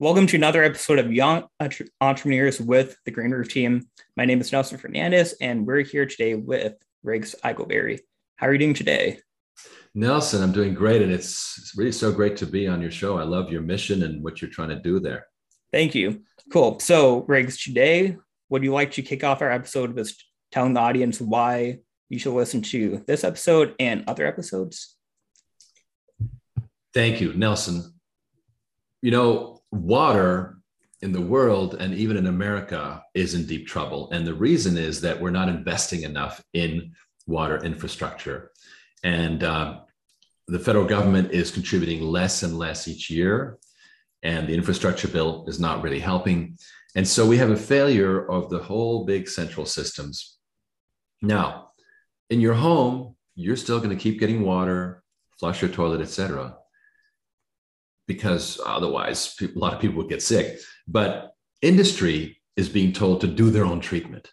Welcome to another episode of Young Entrepreneurs with the Green Roof Team. My name is Nelson Fernandez, and we're here today with Riggs Eckelberry. How are you doing today? Nelson, I'm doing great, and it's really so great to be on your show. I love your mission and what you're trying to do there. Thank you. Cool. So, Riggs, today, would you like to kick off our episode with telling the audience why you should listen to this episode and other episodes? Thank you, Nelson. You know, water in the world and even in America is in deep trouble. And the reason is that we're not investing enough in water infrastructure. And uh, the federal government is contributing less and less each year. And the infrastructure bill is not really helping. And so we have a failure of the whole big central systems. Now, in your home, you're still going to keep getting water, flush your toilet, etc because otherwise a lot of people would get sick. But industry is being told to do their own treatment.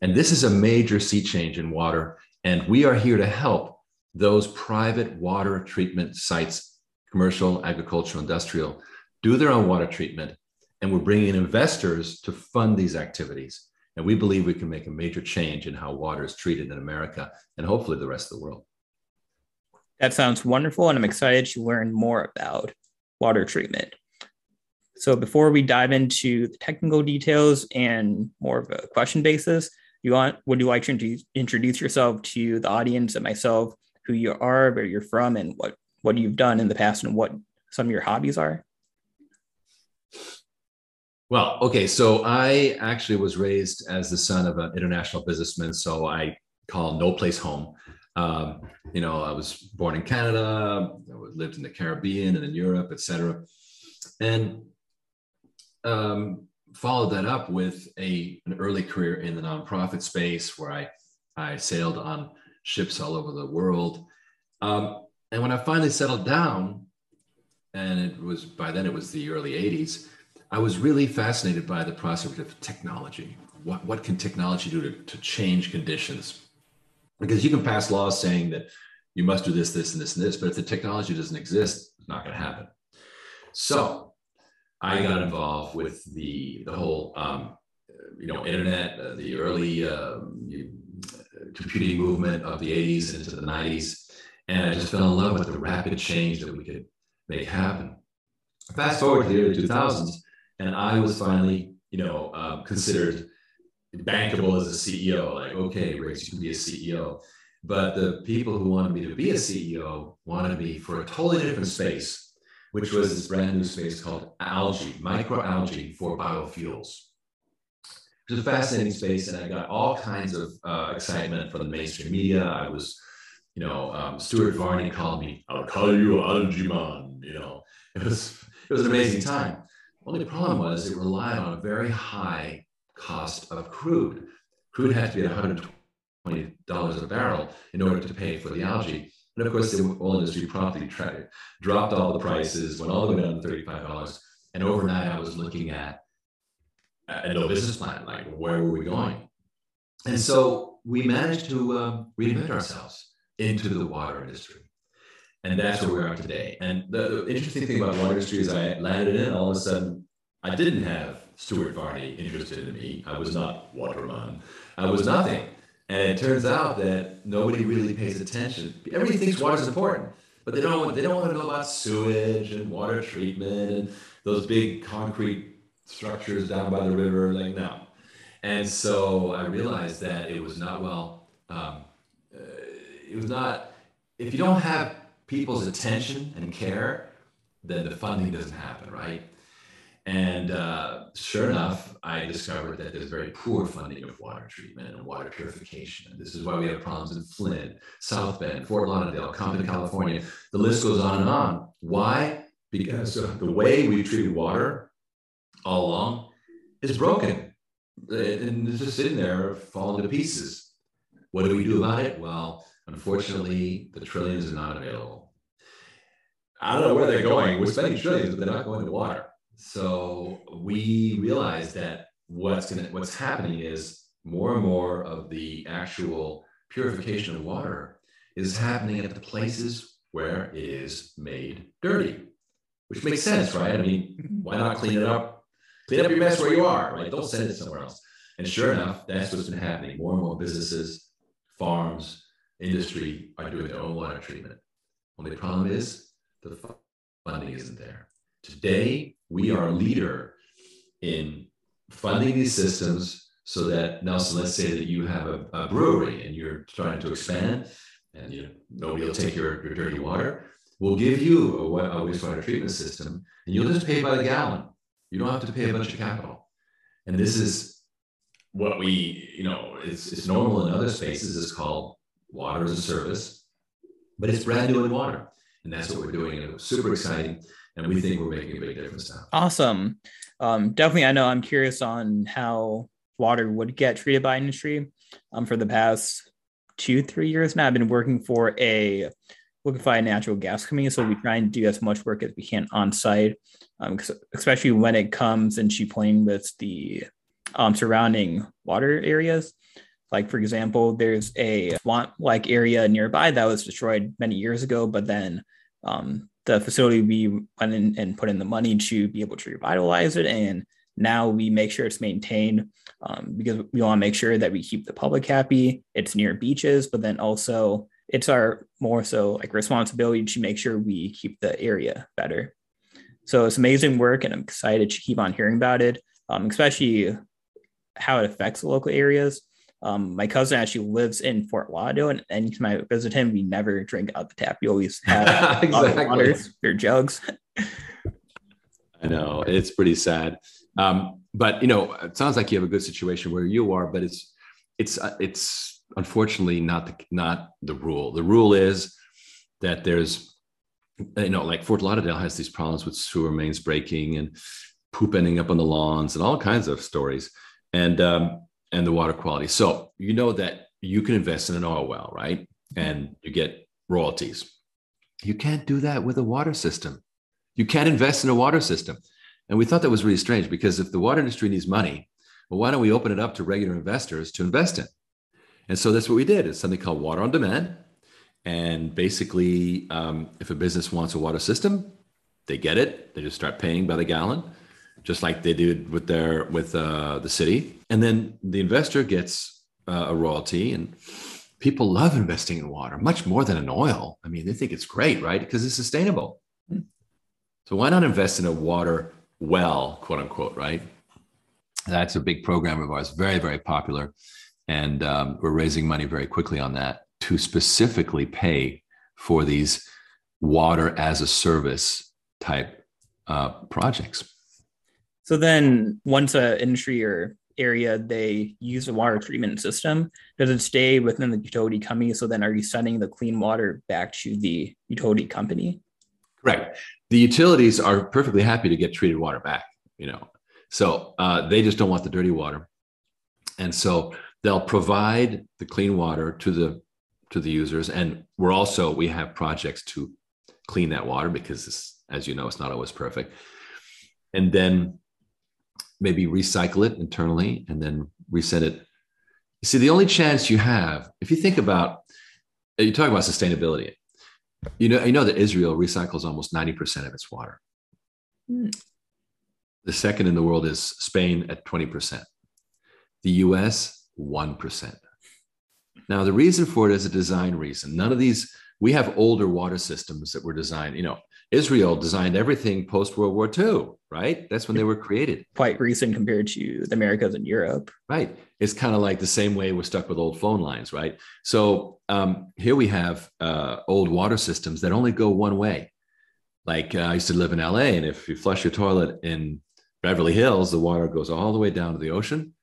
And this is a major sea change in water. And we are here to help those private water treatment sites, commercial, agricultural, industrial, do their own water treatment. And we're bringing investors to fund these activities. And we believe we can make a major change in how water is treated in America and hopefully the rest of the world. That sounds wonderful, and I'm excited to learn more about water treatment. So before we dive into the technical details and more of a question basis, you want would you like to introduce yourself to the audience and myself, who you are, where you're from, and what what you've done in the past, and what some of your hobbies are? Well, okay, so I actually was raised as the son of an international businessman, so I call no place home. Um, you know, I was born in Canada, I lived in the Caribbean and in Europe, etc. And um, followed that up with a, an early career in the nonprofit space where I, I sailed on ships all over the world. Um, and when I finally settled down, and it was by then it was the early 80s, I was really fascinated by the prospect of technology. What, what can technology do to, to change conditions? Because you can pass laws saying that you must do this, this, and this, and this, but if the technology doesn't exist, it's not going to happen. So I got involved with the the whole um, you know internet, uh, the early uh, computing movement of the 80s into the 90s, and I just fell in love with the rapid change that we could make happen. Fast forward to the early 2000s, and I was finally you know um, considered bankable as a CEO. Like, okay, Riggs, you can be a CEO. But the people who wanted me to be a CEO wanted me for a totally different space, which was this brand new space called algae, microalgae for biofuels. It was a fascinating space, and I got all kinds of uh, excitement from the mainstream media. I was, you know, um, Stuart Varney called me, "I'll call you algae man." You know, it was it was an amazing time. Only problem was it relied on a very high cost of crude. Crude had to be at $120 a barrel in order to pay for the algae. And of course, the oil industry promptly tried, dropped all the prices, went all the way down to $35. And overnight, I was looking at a no business plan, like where were we going? And so we managed to um, reinvent ourselves into the water industry. And that's where we are today. And the, the interesting thing about water industry is I landed in, all of a sudden, I didn't have Stuart Varney interested in me. I was not Waterman. I was nothing. And it turns out that nobody really pays attention. Everybody thinks water is important, but they don't, they don't want to know about sewage and water treatment and those big concrete structures down by the river. Like, no. And so I realized that it was not well, um, uh, it was not, if you don't have people's attention and care, then the funding doesn't happen, right? And uh, sure enough, I discovered that there's very poor funding of water treatment and water purification. And this is why we have problems in Flint, South Bend, Fort Lauderdale, Compton, California. The list goes on and on. Why? Because the way we treated water all along is broken. And it's just sitting there falling to pieces. What do we do about it? Well, unfortunately, the trillions are not available. I don't know where they're going. We're spending trillions, but they're not going to water. So we realize that what's going what's happening is more and more of the actual purification of water is happening at the places where it is made dirty. which makes sense, right? I mean, mm-hmm. why not clean it up? Clean up your mess where you are, right? Don't send it somewhere else. And sure enough, that's what's been happening. More and more businesses, farms, industry are doing their own water treatment. Only problem is the funding isn't there. Today, we are a leader in funding these systems so that Nelson, let's say that you have a, a brewery and you're trying to expand and you know, nobody will take your, your dirty water. We'll give you a, a wastewater treatment system and you'll just pay by the gallon. You don't have to pay a bunch of capital. And this is what we, you know, it's, it's normal in other spaces. It's called water as a service, but it's brand new in water. And that's what we're doing. And it's super exciting. And we think we're making a big difference now. Awesome. Um, definitely, I know I'm curious on how water would get treated by industry. Um, for the past two, three years now, I've been working for a liquefied natural gas company. So we try and do as much work as we can on site, um, especially when it comes into playing with the um, surrounding water areas. Like, for example, there's a swamp like area nearby that was destroyed many years ago, but then um, the facility we went in and put in the money to be able to revitalize it. And now we make sure it's maintained um, because we want to make sure that we keep the public happy. It's near beaches, but then also it's our more so like responsibility to make sure we keep the area better. So it's amazing work, and I'm excited to keep on hearing about it, um, especially how it affects the local areas. Um, my cousin actually lives in Fort Lauderdale, and anytime I visit him, we never drink out the tap. We always have exactly. waters or jugs. I know it's pretty sad, um, but you know, it sounds like you have a good situation where you are. But it's it's uh, it's unfortunately not the not the rule. The rule is that there's you know, like Fort Lauderdale has these problems with sewer mains breaking and poop ending up on the lawns and all kinds of stories and um, and the water quality. So you know that you can invest in an oil well, right? And you get royalties. You can't do that with a water system. You can't invest in a water system. And we thought that was really strange because if the water industry needs money, well, why don't we open it up to regular investors to invest in? And so that's what we did. It's something called water on demand. And basically, um, if a business wants a water system, they get it. They just start paying by the gallon just like they did with their with uh, the city. And then the investor gets uh, a royalty, and people love investing in water much more than in oil. I mean, they think it's great, right? Because it's sustainable. So why not invest in a water well, quote unquote, right? That's a big program of ours, very very popular, and um, we're raising money very quickly on that to specifically pay for these water as a service type uh, projects. So then once an industry or area they use a water treatment system, does it stay within the utility company? So then are you sending the clean water back to the utility company? Correct. The utilities are perfectly happy to get treated water back, you know. So uh, they just don't want the dirty water. And so they'll provide the clean water to the to the users. And we're also, we have projects to clean that water because this, as you know, it's not always perfect. And then maybe recycle it internally and then resend it. You see, the only chance you have, if you think about, you talk about sustainability. You know, you know that Israel recycles almost 90% of its water. Mm. The second in the world is Spain at 20%. The US, 1%. Now, the reason for it is a design reason. None of these, we have older water systems that were designed, you know, Israel designed everything post World War II, right? That's when they were created. Quite recent compared to the Americas and Europe. Right. It's kind of like the same way we're stuck with old phone lines, right? So um, here we have uh, old water systems that only go one way. Like uh, I used to live in LA, and if you flush your toilet in Beverly Hills, the water goes all the way down to the ocean,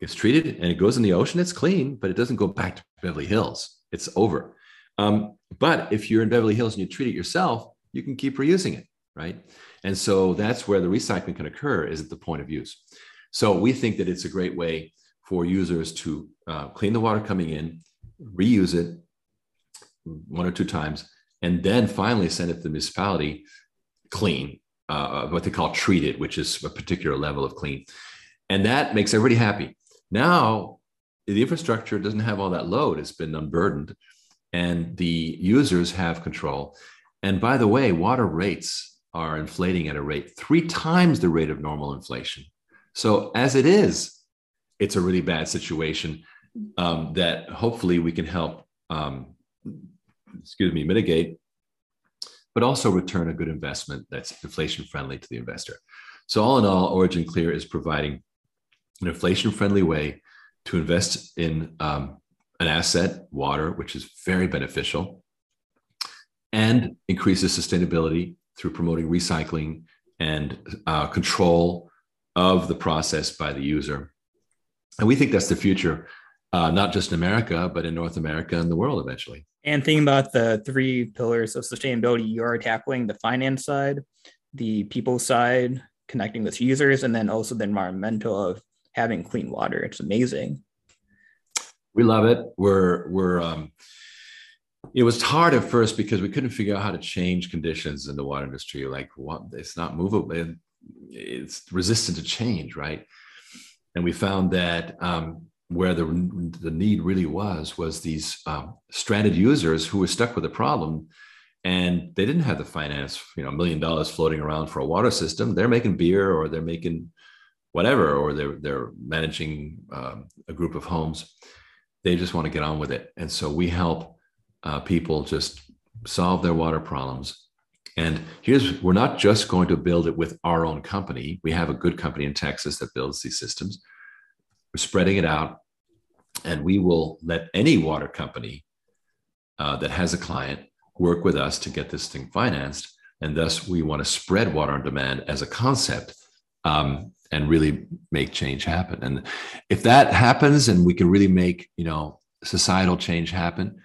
gets treated, and it goes in the ocean. It's clean, but it doesn't go back to Beverly Hills. It's over. Um, but if you're in Beverly Hills and you treat it yourself, you can keep reusing it, right? And so that's where the recycling can occur is at the point of use. So we think that it's a great way for users to uh, clean the water coming in, reuse it one or two times, and then finally send it to the municipality clean, uh, what they call treated, which is a particular level of clean. And that makes everybody happy. Now, the infrastructure doesn't have all that load, it's been unburdened, and the users have control. And by the way, water rates are inflating at a rate three times the rate of normal inflation. So, as it is, it's a really bad situation um, that hopefully we can help, um, excuse me, mitigate, but also return a good investment that's inflation friendly to the investor. So, all in all, OriginClear is providing an inflation friendly way to invest in um, an asset, water, which is very beneficial, and increases sustainability through promoting recycling and uh, control of the process by the user. And we think that's the future, uh, not just in America, but in North America and the world eventually. And thinking about the three pillars of sustainability, you are tackling the finance side, the people side, connecting with users, and then also the environmental of having clean water. It's amazing. We love it. We're we're um, it was hard at first because we couldn't figure out how to change conditions in the water industry. Like what it's not movable, it's resistant to change, right? And we found that um, where the, the need really was was these um, stranded users who were stuck with a problem and they didn't have the finance, you know, a million dollars floating around for a water system. They're making beer or they're making whatever, or they're they're managing um, a group of homes. They just want to get on with it, and so we help uh, people just solve their water problems. And here's we're not just going to build it with our own company. We have a good company in Texas that builds these systems. We're spreading it out, and we will let any water company uh, that has a client work with us to get this thing financed. And thus, we want to spread water on demand as a concept um, and really make change happen. And if that happens, and we can really make you know societal change happen,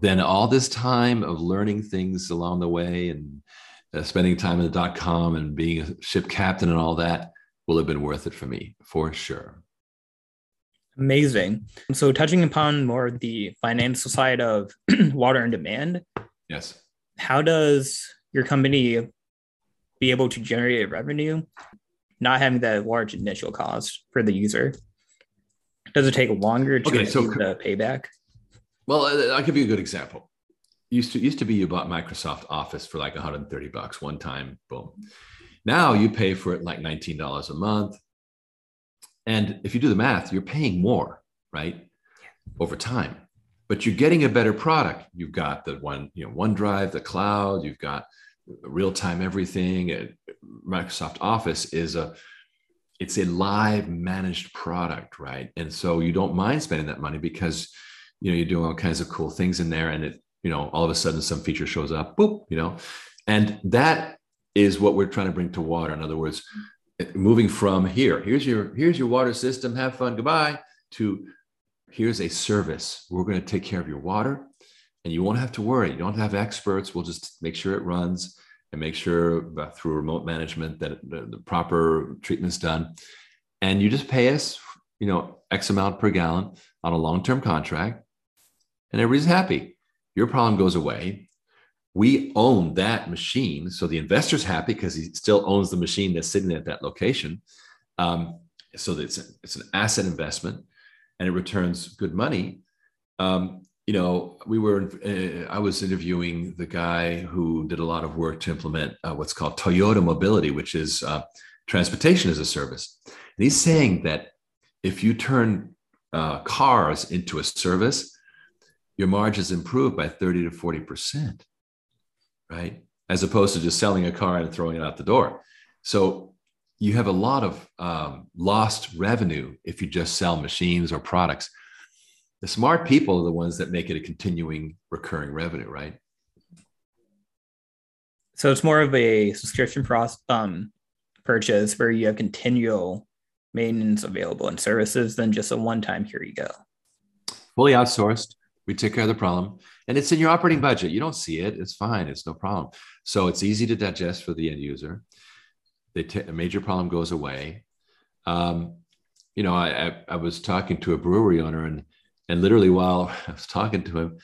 then all this time of learning things along the way and uh, spending time in the dot com and being a ship captain and all that will have been worth it for me for sure. Amazing. So, touching upon more the financial side of water and demand. Yes. How does your company be able to generate revenue, not having that large initial cost for the user? Does it take longer to okay, so, the payback? Well, uh, I'll give you a good example. Used to used to be you bought Microsoft Office for like 130 bucks one time, boom. Now you pay for it like $19 a month. And if you do the math, you're paying more, right? Over time. But you're getting a better product. You've got the one, you know, OneDrive, the cloud, you've got real-time everything. Microsoft Office is a it's a live managed product, right? And so you don't mind spending that money because you know you're doing all kinds of cool things in there and it you know all of a sudden some feature shows up boop you know? And that is what we're trying to bring to water. In other words moving from here here's your here's your water system have fun goodbye to here's a service. We're going to take care of your water and you won't have to worry. You don't have experts. We'll just make sure it runs and make sure uh, through remote management that the, the proper treatment's done. And you just pay us you know x amount per gallon on a long-term contract and everybody's happy. Your problem goes away. We own that machine. So the investor's happy because he still owns the machine that's sitting at that location. Um, so it's, a, it's an asset investment and it returns good money. Um, you know, we were, uh, I was interviewing the guy who did a lot of work to implement uh, what's called Toyota Mobility, which is uh, transportation as a service. And he's saying that if you turn uh, cars into a service, your margins improve by 30 to 40%, right? As opposed to just selling a car and throwing it out the door. So you have a lot of um, lost revenue if you just sell machines or products. The smart people are the ones that make it a continuing recurring revenue, right? So it's more of a subscription process, um, purchase where you have continual maintenance available and services than just a one-time here you go. Fully outsourced we take care of the problem. And it's in your operating budget. You don't see it. It's fine. It's no problem. So it's easy to digest for the end user. The t- a major problem goes away. Um, you know I, I, I was talking to a brewery owner and and literally while i was talking to him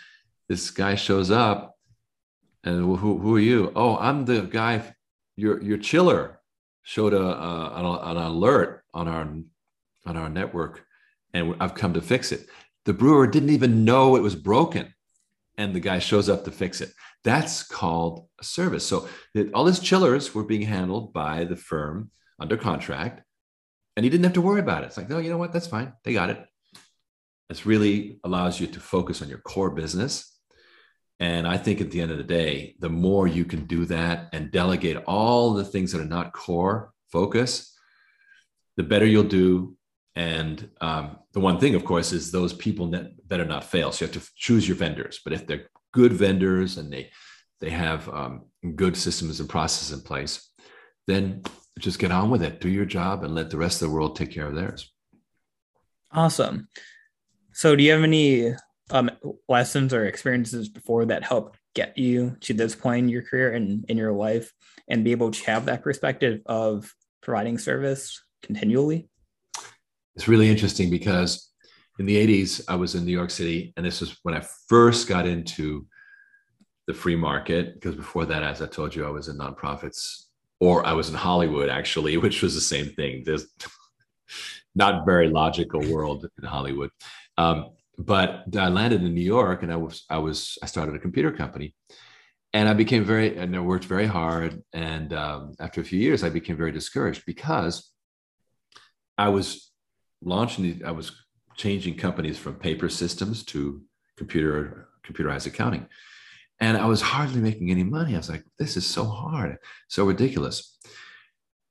this guy shows up and well, who, who are you? Oh i'm the guy your your chiller showed a, a an, an alert on our on our network and i've come to fix it the brewer didn't even know it was broken. and the guy shows up to fix it. That's called a service. So all his chillers were being handled by the firm under contract, and he didn't have to worry about it. It's like, oh, you know what? That's fine. They got it. This really allows you to focus on your core business. And I think at the end of the day, the more you can do that and delegate all the things that are not core focus, the better you'll do. And um, the one thing, of course, is those people better not fail. So you have to choose your vendors. But if they're good vendors and they they have um, good systems and processes in place, then just get on with it, do your job, and let the rest of the world take care of theirs. Awesome. So, do you have any um, lessons or experiences before that help get you to this point in your career and in your life, and be able to have that perspective of providing service continually? It's really interesting because in the 80s, I was in New York City, and this was when I first got into the free market. Because before that, as I told you, I was in nonprofits, or I was in Hollywood actually, which was the same thing. There's not very logical world in Hollywood. Um, but I landed in New York, and I was I was I started a computer company, and I became very and I worked very hard. And um, after a few years, I became very discouraged because I was launching. I was changing companies from paper systems to computer computerized accounting, and I was hardly making any money. I was like, "This is so hard, so ridiculous."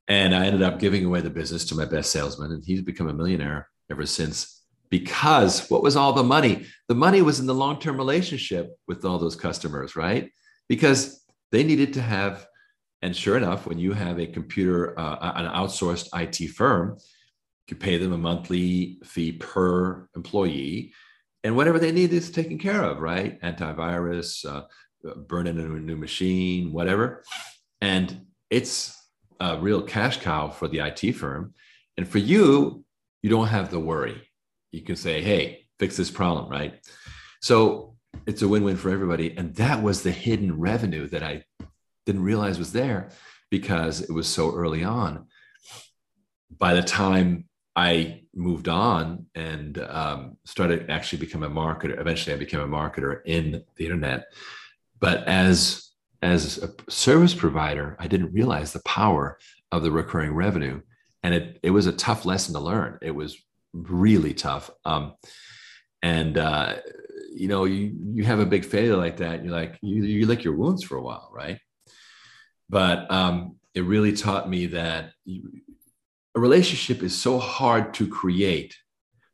And I ended up giving away the business to my best salesman, and he's become a millionaire ever since. Because what was all the money? The money was in the long term relationship with all those customers, right? Because they needed to have, and sure enough, when you have a computer, uh, an outsourced IT firm, you pay them a monthly fee per employee, and whatever they need is taken care of, right? Antivirus, uh, burn in a new machine, whatever. And it's a real cash cow for the IT firm. And for you, you don't have the worry. You can say, hey, fix this problem, right? So it's a win win for everybody. And that was the hidden revenue that I didn't realize was there because it was so early on. By the time I moved on and um, started actually become a marketer. Eventually, I became a marketer in the internet. But as as a service provider, I didn't realize the power of the recurring revenue, and it it was a tough lesson to learn. It was really tough. Um, and uh, you know, you you have a big failure like that, you're like you you lick your wounds for a while, right? But um, it really taught me that you, a relationship is so hard to create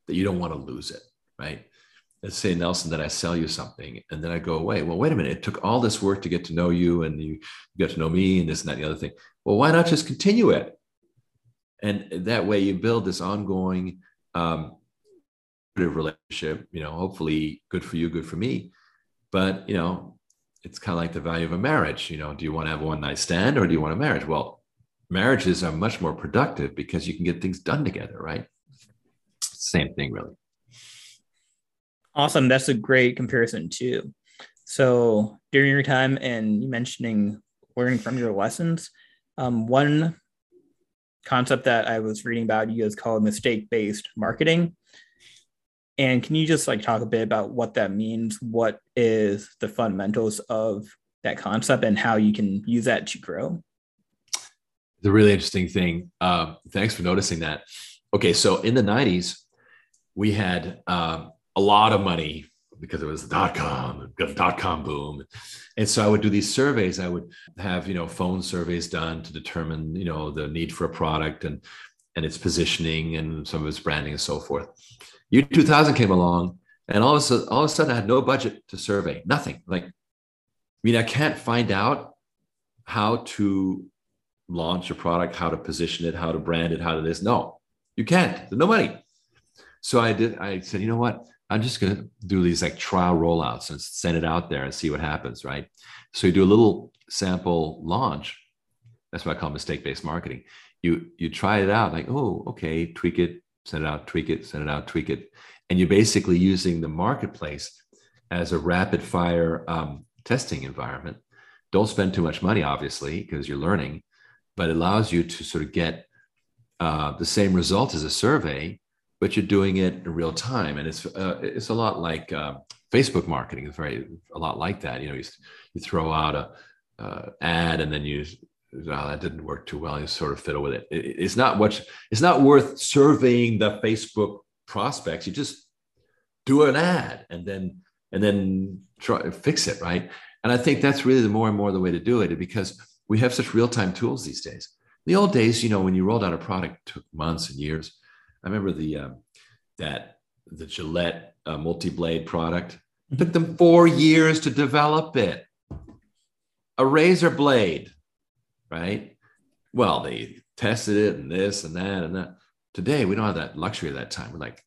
that you don't want to lose it, right? Let's say, Nelson, that I sell you something and then I go away. Well, wait a minute. It took all this work to get to know you and you get to know me and this and that and the other thing. Well, why not just continue it? And that way you build this ongoing um, relationship, you know, hopefully good for you, good for me. But, you know, it's kind of like the value of a marriage. You know, do you want to have one night stand or do you want a marriage? Well, marriages are much more productive because you can get things done together, right? Same thing, really. Awesome. That's a great comparison, too. So, during your time and you mentioning learning from your lessons, um, one concept that I was reading about you is called mistake based marketing. And can you just like talk a bit about what that means? What is the fundamentals of that concept and how you can use that to grow? The really interesting thing. Um, thanks for noticing that. Okay, so in the '90s, we had um, a lot of money because it was the dot com, the dot com boom, and so I would do these surveys. I would have you know phone surveys done to determine you know the need for a product and and its positioning and some of its branding and so forth. Year 2000 came along, and all of a sudden, all of a sudden, I had no budget to survey, nothing. Like, I mean, I can't find out how to launch a product, how to position it, how to brand it, how to this. No, you can't. There's no money. So I did. I said, you know what? I'm just going to do these like trial rollouts and send it out there and see what happens. Right. So you do a little sample launch. That's what I call mistake-based marketing. You you try it out, like, oh, okay, tweak it, send it out, tweak it, send it out, tweak it, and you're basically using the marketplace as a rapid fire um, testing environment. Don't spend too much money, obviously, because you're learning, but it allows you to sort of get uh, the same result as a survey, but you're doing it in real time. And it's uh, it's a lot like uh, Facebook marketing is very a lot like that. You know, you, you throw out a uh, ad and then you oh, that didn't work too well. You sort of fiddle with it. it. It's not what it's not worth surveying the Facebook prospects. You just do an ad and then and then try fix it right. And I think that's really the more and more the way to do it because we have such real time tools these days. In the old days, you know, when you rolled out a product, took months and years. I remember the um, that the Gillette uh, multi blade product it took them four years to develop it. A razor blade, right? Well, they tested it and this and that and that. Today, we don't have that luxury of that time. We're like,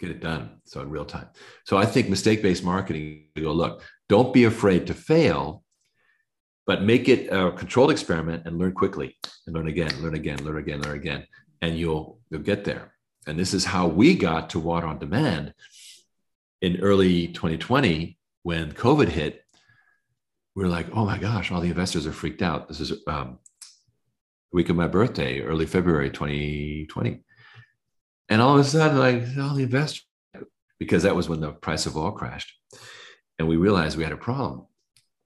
get it done. So in real time. So I think mistake based marketing, go, look, don't be afraid to fail, but make it a controlled experiment and learn quickly and learn again, learn again, learn again, learn again. And you'll, you'll get there. And this is how we got to water on demand in early 2020 when COVID hit. We are like, oh my gosh, all the investors are freaked out. This is um, week of my birthday, early February 2020. And all of a sudden, like all the investors, because that was when the price of oil crashed. And we realized we had a problem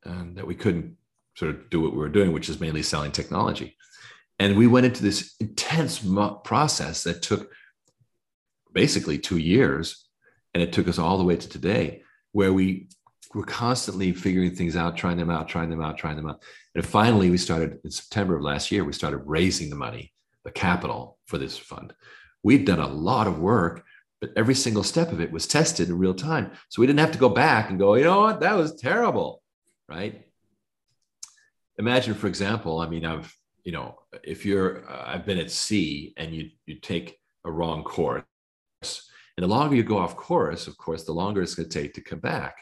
and that we couldn't sort of do what we were doing, which is mainly selling technology. And we went into this intense process that took basically two years. And it took us all the way to today, where we were constantly figuring things out, trying them out, trying them out, trying them out. And finally, we started in September of last year, we started raising the money, the capital for this fund. We'd done a lot of work, but every single step of it was tested in real time. So we didn't have to go back and go, you know what, that was terrible, right? Imagine, for example, I mean, I've, you know, if you're, uh, I've been at sea and you you take a wrong course, and the longer you go off course, of course, the longer it's going to take to come back.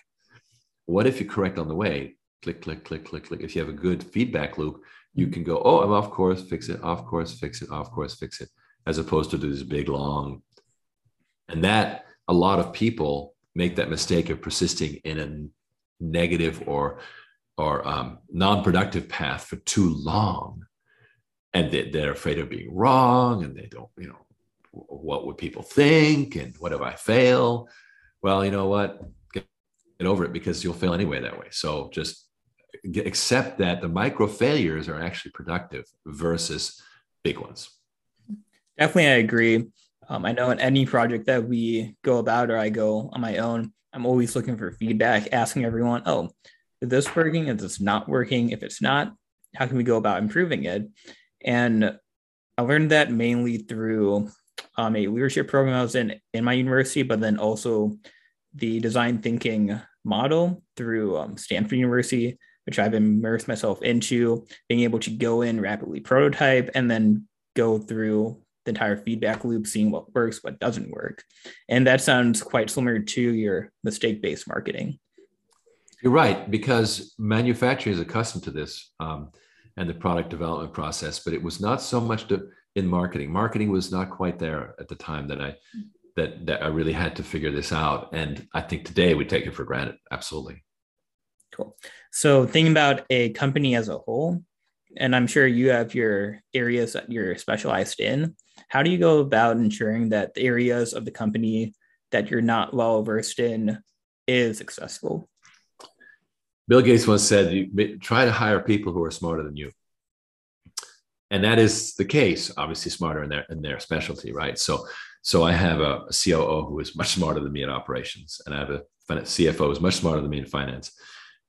What if you correct on the way? Click, click, click, click, click. If you have a good feedback loop, you can go, oh, I'm off course, fix it, off course, fix it, off course, fix it, as opposed to this big, long. And that a lot of people make that mistake of persisting in a negative or or um, non-productive path for too long and they, they're afraid of being wrong and they don't you know what would people think and what if i fail? Well you know what? Get, get over it because you'll fail anyway that way. So just get, accept that the micro failures are actually productive versus big ones. Definitely i agree. Um, i know in any project that we go about or i go on my own i'm always looking for feedback asking everyone oh is this working is this not working if it's not how can we go about improving it and i learned that mainly through um, a leadership program I was in in my university, but then also the design thinking model through um, Stanford University, which I've immersed myself into, being able to go in rapidly prototype and then go through the entire feedback loop, seeing what works, what doesn't work. And that sounds quite similar to your mistake based marketing. You're right, because manufacturing is accustomed to this um, and the product development process, but it was not so much to in marketing. Marketing was not quite there at the time that I that that I really had to figure this out. And I think today we take it for granted. Absolutely. Cool. So thinking about a company as a whole, and I'm sure you have your areas that you're specialized in. How do you go about ensuring that the areas of the company that you're not well versed in is successful? Bill Gates once said, "Try to hire people who are smarter than you." and that is the case obviously smarter in their in their specialty right? So so i have a, a coo who is much smarter than me in operations and i have a cfo who's much smarter than me in finance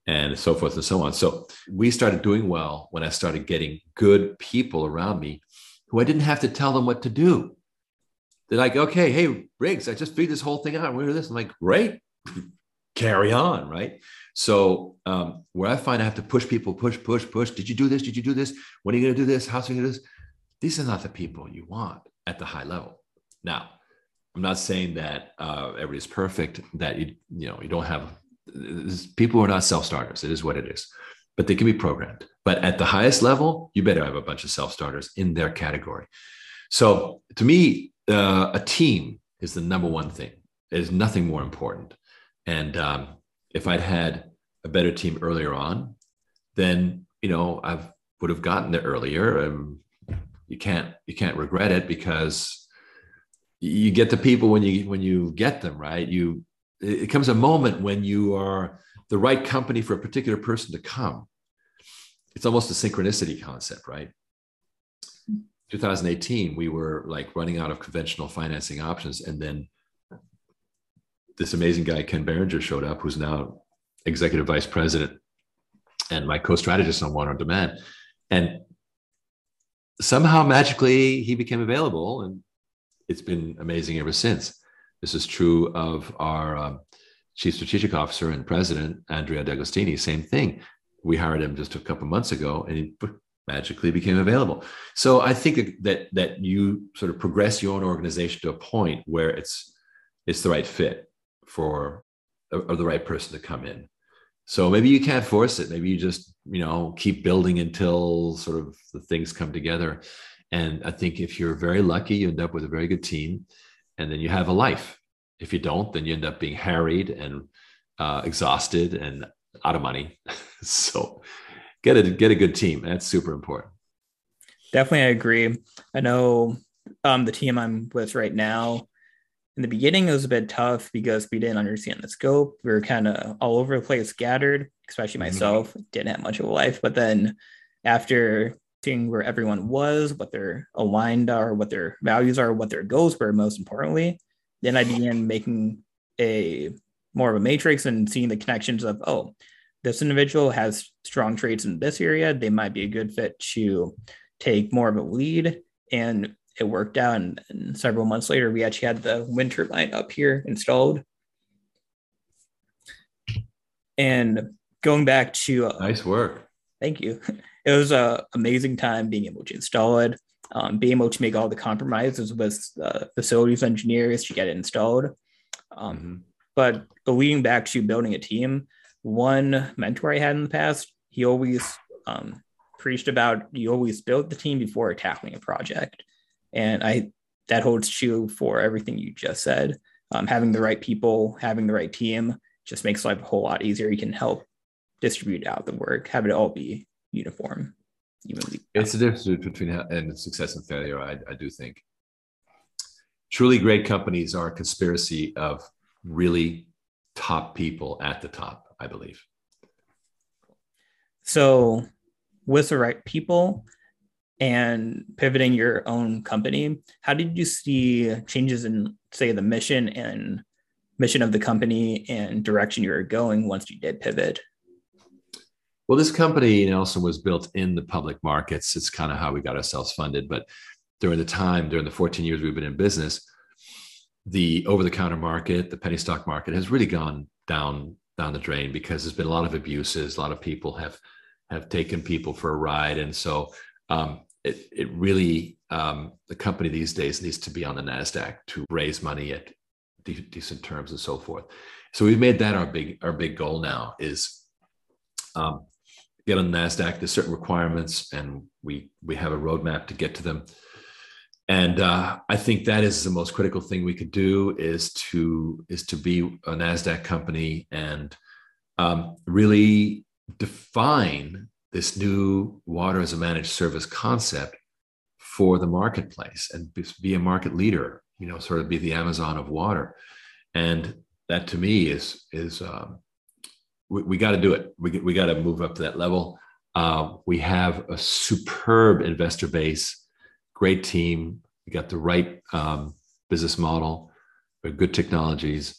and so forth and so on. So we started doing well when i started getting good people around me who i didn't have to tell them what to do. They're like okay hey Riggs i just figured this whole thing out. We're this. I'm like great. Carry on right so um, where I find I have to push people, push, push, push. Did you do this? Did you do this? When are you going to do this? How's you going to do this? These are not the people you want at the high level. Now, I'm not saying that uh, everybody's perfect. That you you know you don't have people who are not self starters. It is what it is, but they can be programmed. But at the highest level, you better have a bunch of self starters in their category. So to me, uh, a team is the number one thing. There's nothing more important. And um, if I'd had a better team earlier on, then you know I would have gotten there earlier. And you can't you can't regret it because you get the people when you when you get them right. You it comes a moment when you are the right company for a particular person to come. It's almost a synchronicity concept, right? Mm-hmm. 2018, we were like running out of conventional financing options. And then this amazing guy, Ken Berenger, showed up, who's now executive vice president and my co strategist on Water on Demand. And somehow magically he became available. And it's been amazing ever since. This is true of our um, chief strategic officer and president, Andrea D'Agostini. Same thing. We hired him just a couple months ago, and he magically became available. So I think that that you sort of progress your own organization to a point where it's it's the right fit for or the right person to come in. So maybe you can't force it. Maybe you just you know keep building until sort of the things come together. And I think if you're very lucky, you end up with a very good team, and then you have a life. If you don't, then you end up being harried and uh, exhausted and out of money. so get a get a good team. That's super important. Definitely, I agree. I know um, the team I'm with right now. In the beginning, it was a bit tough because we didn't understand the scope. We were kind of all over the place, scattered. Especially mm-hmm. myself, mm-hmm. didn't have much of a life. But then, after seeing where everyone was, what their aligned are, what their values are, what their goals were, most importantly, then I began making a more of a matrix and seeing the connections of oh this individual has strong traits in this area, they might be a good fit to take more of a lead. And it worked out. And, and several months later, we actually had the wind turbine up here installed. And going back to uh, nice work. Thank you. It was an amazing time being able to install it, um, being able to make all the compromises with uh, facilities engineers to get it installed. Um, mm-hmm. But leading back to building a team, one mentor I had in the past, he always um, preached about you always build the team before tackling a project, and I that holds true for everything you just said. Um, having the right people, having the right team, just makes life a whole lot easier. You can help distribute out the work, have it all be uniform. Evenly. It's the difference between and success and failure. I, I do think truly great companies are a conspiracy of really top people at the top I believe. So, with the right people and pivoting your own company, how did you see changes in, say, the mission and mission of the company and direction you were going once you did pivot? Well, this company, Nelson, was built in the public markets. It's kind of how we got ourselves funded. But during the time, during the 14 years we've been in business, the over the counter market, the penny stock market has really gone down down the drain because there's been a lot of abuses. A lot of people have have taken people for a ride, and so um, it it really um, the company these days needs to be on the Nasdaq to raise money at de- decent terms and so forth. So we've made that our big our big goal now is um, get on Nasdaq. There's certain requirements, and we we have a roadmap to get to them. And uh, I think that is the most critical thing we could do is to is to be a Nasdaq company and um, really define this new water as a managed service concept for the marketplace and be a market leader. You know, sort of be the Amazon of water. And that to me is is um, we, we got to do it. We we got to move up to that level. Uh, we have a superb investor base great team. We got the right um, business model, good technologies.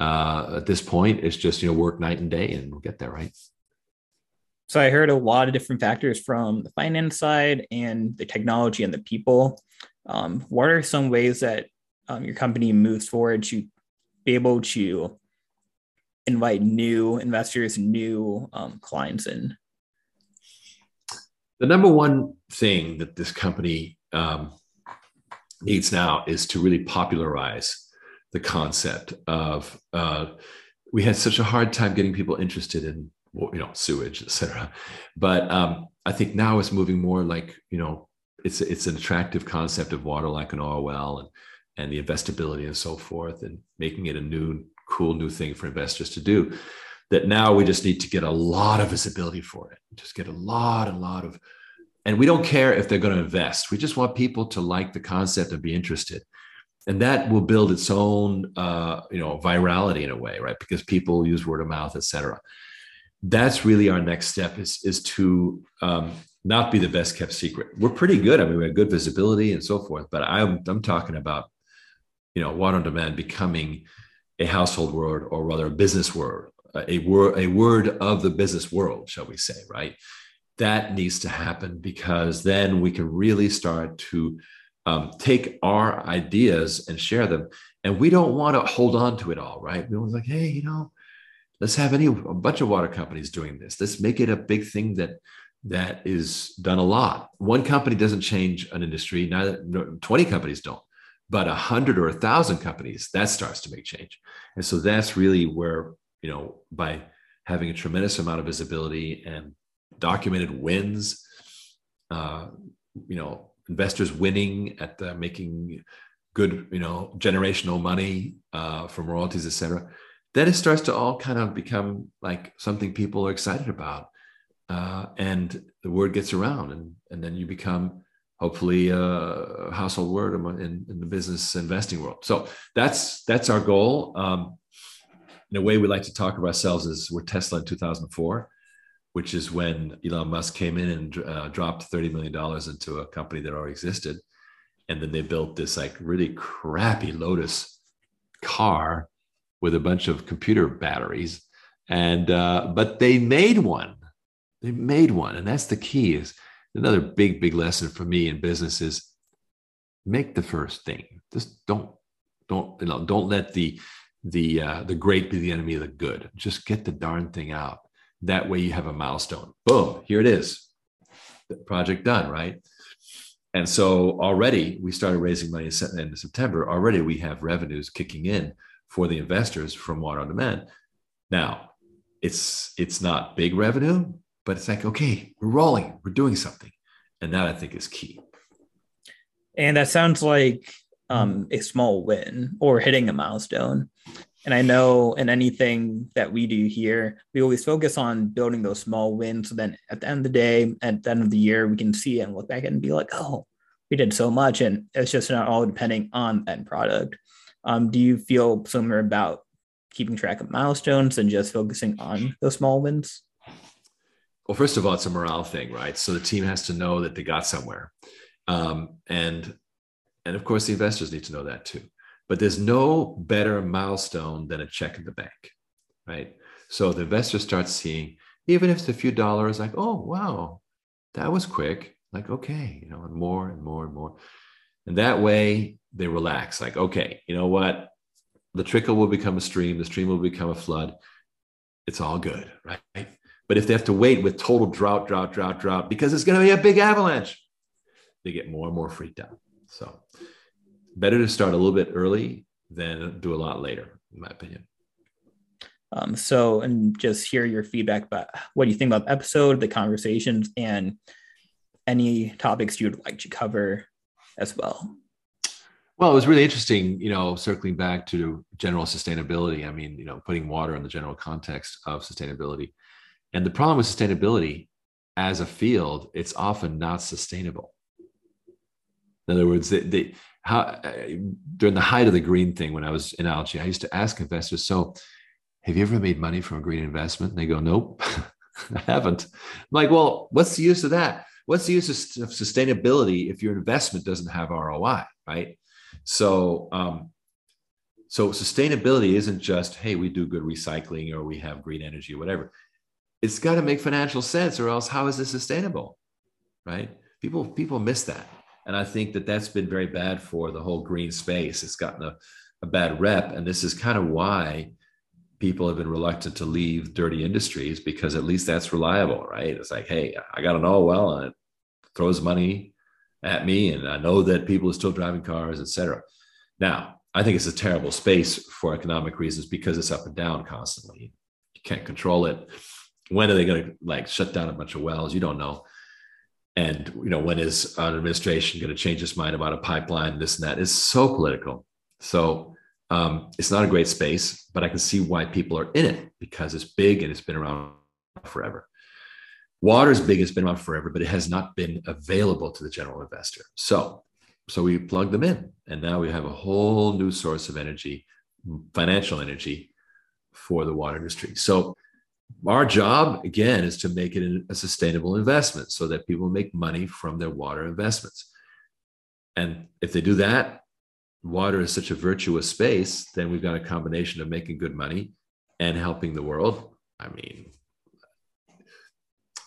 Uh, at this point, it's just you know work night and day, and we'll get there, right? So I heard a lot of different factors from the finance side and the technology and the people. Um, what are some ways that um, your company moves forward to be able to invite new investors, new um, clients in? The number one thing that this company um, needs now is to really popularize the concept of uh, we had such a hard time getting people interested in you know sewage etc but um, i think now it's moving more like you know it's it's an attractive concept of water like an oil well and and the investability and so forth and making it a new cool new thing for investors to do that now we just need to get a lot of visibility for it just get a lot a lot of and we don't care if they're going to invest. We just want people to like the concept and be interested. and that will build its own uh, you know virality in a way right because people use word of mouth etc that's really our next step is is to um, not be the best kept secret we're pretty good i mean we have good visibility and so forth but i'm i'm talking about you know water on demand becoming a household word or rather a business word a word a word of the business world shall we say right that needs to happen because then we can really start to um, take our ideas and share them. And we don't want to hold on to it all, right? We want like, hey, you know, let's have any a bunch of water companies doing this. Let's make it a big thing that that is done a lot. One company doesn't change an industry. Neither 20 companies don't, but a hundred or a thousand companies that starts to make change. And so that's really where you know by having a tremendous amount of visibility and documented wins, uh, you know, investors winning at the, making good, you know, generational money uh, from royalties, et cetera, then it starts to all kind of become like something people are excited about. Uh, and the word gets around and, and then you become hopefully a household word in, in the business investing world. So that's, that's our goal. Um, in a way we like to talk of ourselves as we're Tesla in 2004 which is when Elon Musk came in and uh, dropped $30 million into a company that already existed. And then they built this like really crappy Lotus car with a bunch of computer batteries. And, uh, but they made one. They made one. And that's the key is another big, big lesson for me in business is make the first thing. Just don't, don't, you know, don't let the, the, uh, the great be the enemy of the good. Just get the darn thing out that way you have a milestone. Boom, here it is. The project done, right? And so already we started raising money in September. Already we have revenues kicking in for the investors from water on demand. Now, it's it's not big revenue, but it's like okay, we're rolling, we're doing something, and that I think is key. And that sounds like um, a small win or hitting a milestone. And I know in anything that we do here, we always focus on building those small wins. So then at the end of the day, at the end of the year, we can see and look back and be like, oh, we did so much. And it's just not all depending on end product. Um, do you feel similar about keeping track of milestones and just focusing on those small wins? Well, first of all, it's a morale thing, right? So the team has to know that they got somewhere. Um, and and of course the investors need to know that too but there's no better milestone than a check in the bank, right? So the investor starts seeing, even if it's a few dollars, like, oh, wow, that was quick. Like, okay, you know, and more and more and more. And that way they relax, like, okay, you know what? The trickle will become a stream, the stream will become a flood. It's all good, right? But if they have to wait with total drought, drought, drought, drought, because it's going to be a big avalanche, they get more and more freaked out. So, better to start a little bit early than do a lot later, in my opinion. Um, so, and just hear your feedback about what do you think about the episode, the conversations, and any topics you'd like to cover as well. Well, it was really interesting, you know, circling back to general sustainability. I mean, you know, putting water in the general context of sustainability. And the problem with sustainability as a field, it's often not sustainable. In other words, how during the height of the green thing when I was in Algae, I used to ask investors, so have you ever made money from a green investment? And they go, nope, I haven't. I'm like, well, what's the use of that? What's the use of sustainability if your investment doesn't have ROI, right? So, um, so sustainability isn't just, hey, we do good recycling or we have green energy or whatever. It's got to make financial sense, or else how is this sustainable, right? People people miss that. And I think that that's been very bad for the whole green space. It's gotten a, a bad rep. And this is kind of why people have been reluctant to leave dirty industries because at least that's reliable, right? It's like, hey, I got an all well and it throws money at me. And I know that people are still driving cars, et cetera. Now, I think it's a terrible space for economic reasons because it's up and down constantly. You can't control it. When are they going to like shut down a bunch of wells? You don't know and you know when is an administration going to change its mind about a pipeline this and that is so political so um, it's not a great space but i can see why people are in it because it's big and it's been around forever water is big it's been around forever but it has not been available to the general investor so so we plug them in, and now we have a whole new source of energy, financial energy, for the water industry. So our job again is to make it a sustainable investment so that people make money from their water investments. And if they do that, water is such a virtuous space, then we've got a combination of making good money and helping the world. I mean,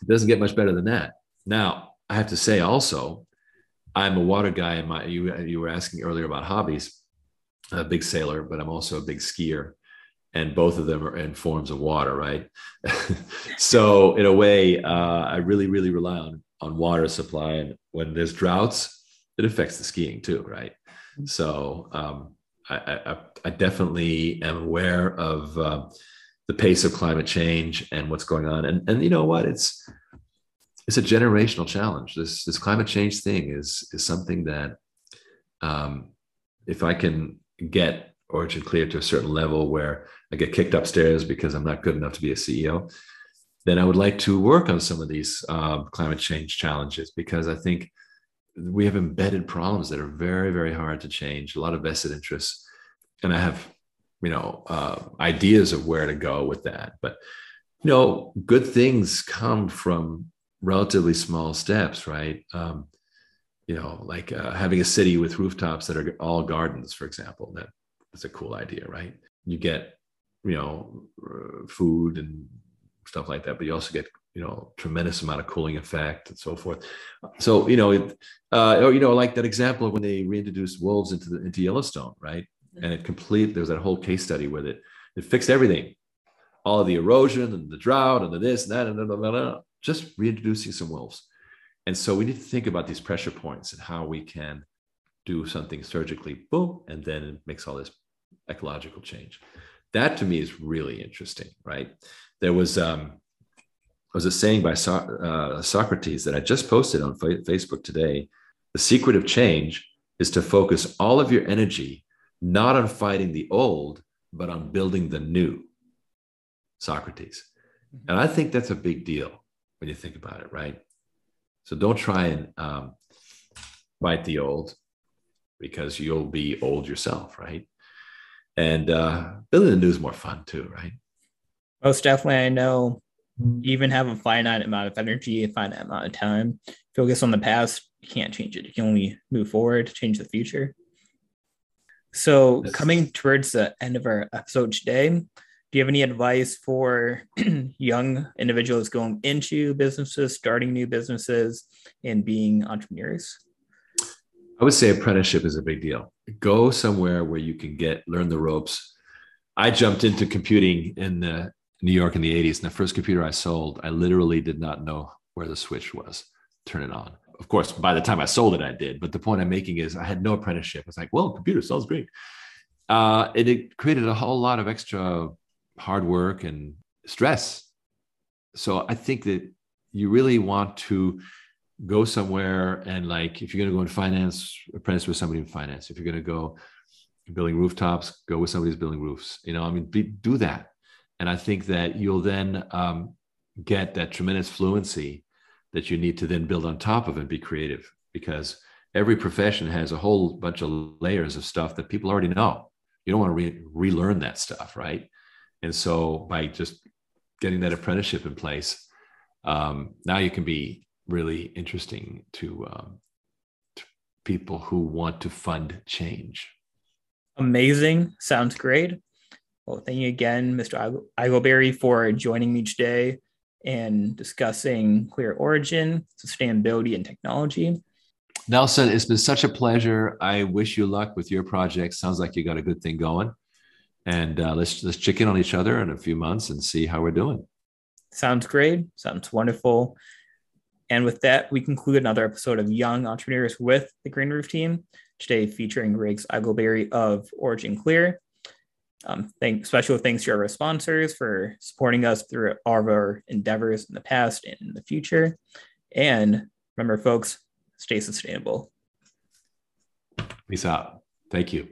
it doesn't get much better than that. Now, I have to say also, I'm a water guy. And my you you were asking earlier about hobbies. I'm a big sailor, but I'm also a big skier, and both of them are in forms of water, right? so in a way, uh, I really really rely on on water supply, and when there's droughts, it affects the skiing too, right? So um, I, I, I, definitely am aware of uh, the pace of climate change and what's going on, and and you know what, it's it's a generational challenge. This this climate change thing is is something that um, if I can get OriginClear to a certain level where I get kicked upstairs because I'm not good enough to be a CEO, then I would like to work on some of these uh, climate change challenges because I think we have embedded problems that are very very hard to change. A lot of vested interests, and I have you know uh, ideas of where to go with that, but you know good things come from relatively small steps, right? Um, you know, like uh, having a city with rooftops that are all gardens, for example. That that's a cool idea, right? You get, you know, food and stuff like that, but you also get, you know, tremendous amount of cooling effect and so forth. So, you know, it, uh, or, you know, like that example when they reintroduced wolves into the, into Yellowstone, right? And it complete. There was that whole case study with it. It fixed everything, all the erosion and the drought and the this and that and blah, blah, blah, just reintroducing some wolves. And so we need to think about these pressure points and how we can do something surgically, boom, and then it makes all this ecological change. That to me is really interesting, right? There was um, was a saying by so- uh, Socrates that I just posted on fa- Facebook today. The secret of change is to focus all of your energy not on fighting the old, but on building the new. Socrates. Mm-hmm. And I think that's a big deal when you think about it, right? So don't try and um, fight the old because you'll be old yourself, right? And uh, building the new is more fun too, right? Most definitely. I know you even have a finite amount of energy, a finite amount of time. Focus on the past, you can't change it. You can only move forward, change the future. So, coming towards the end of our episode today, do you have any advice for young individuals going into businesses, starting new businesses, and being entrepreneurs? I would say apprenticeship is a big deal. Go somewhere where you can get learn the ropes. I jumped into computing in the, New York in the 80s, and the first computer I sold, I literally did not know where the switch was. Turn it on. Of course, by the time I sold it, I did. But the point I'm making is I had no apprenticeship. It's like, well, computer sells great. Uh, it, it created a whole lot of extra hard work and stress. So I think that you really want to go somewhere and like if you're going to go in finance, apprentice with somebody in finance. If you're going to go building rooftops, go with somebody who's building roofs. You know, I mean, be, do that, and I think that you'll then um, get that tremendous fluency that you need to then build on top of and be creative because every profession has a whole bunch of layers of stuff that people already know. You don't want to re- relearn that stuff, right? And so by just getting that apprenticeship in place, um, now you can be really interesting to, um, to people who want to fund change. Amazing. Sounds great. Well, thank you again, Mr. Eckelberry, for joining me today and discussing Clear Origin, sustainability, and technology. Nelson, it's been such a pleasure. I wish you luck with your project. Sounds like you got a good thing going and uh, let's let's check in on each other in a few months and see how we're doing. Sounds great. Sounds wonderful. And with that, we conclude another episode of Young Entrepreneurs with the Green Roof Team. Today, featuring Riggs Eckelberry of OriginClear. Um, thank special thanks to our sponsors for supporting us through all of our endeavors in the past and in the future. And remember, folks, stay sustainable. Peace out. Thank you.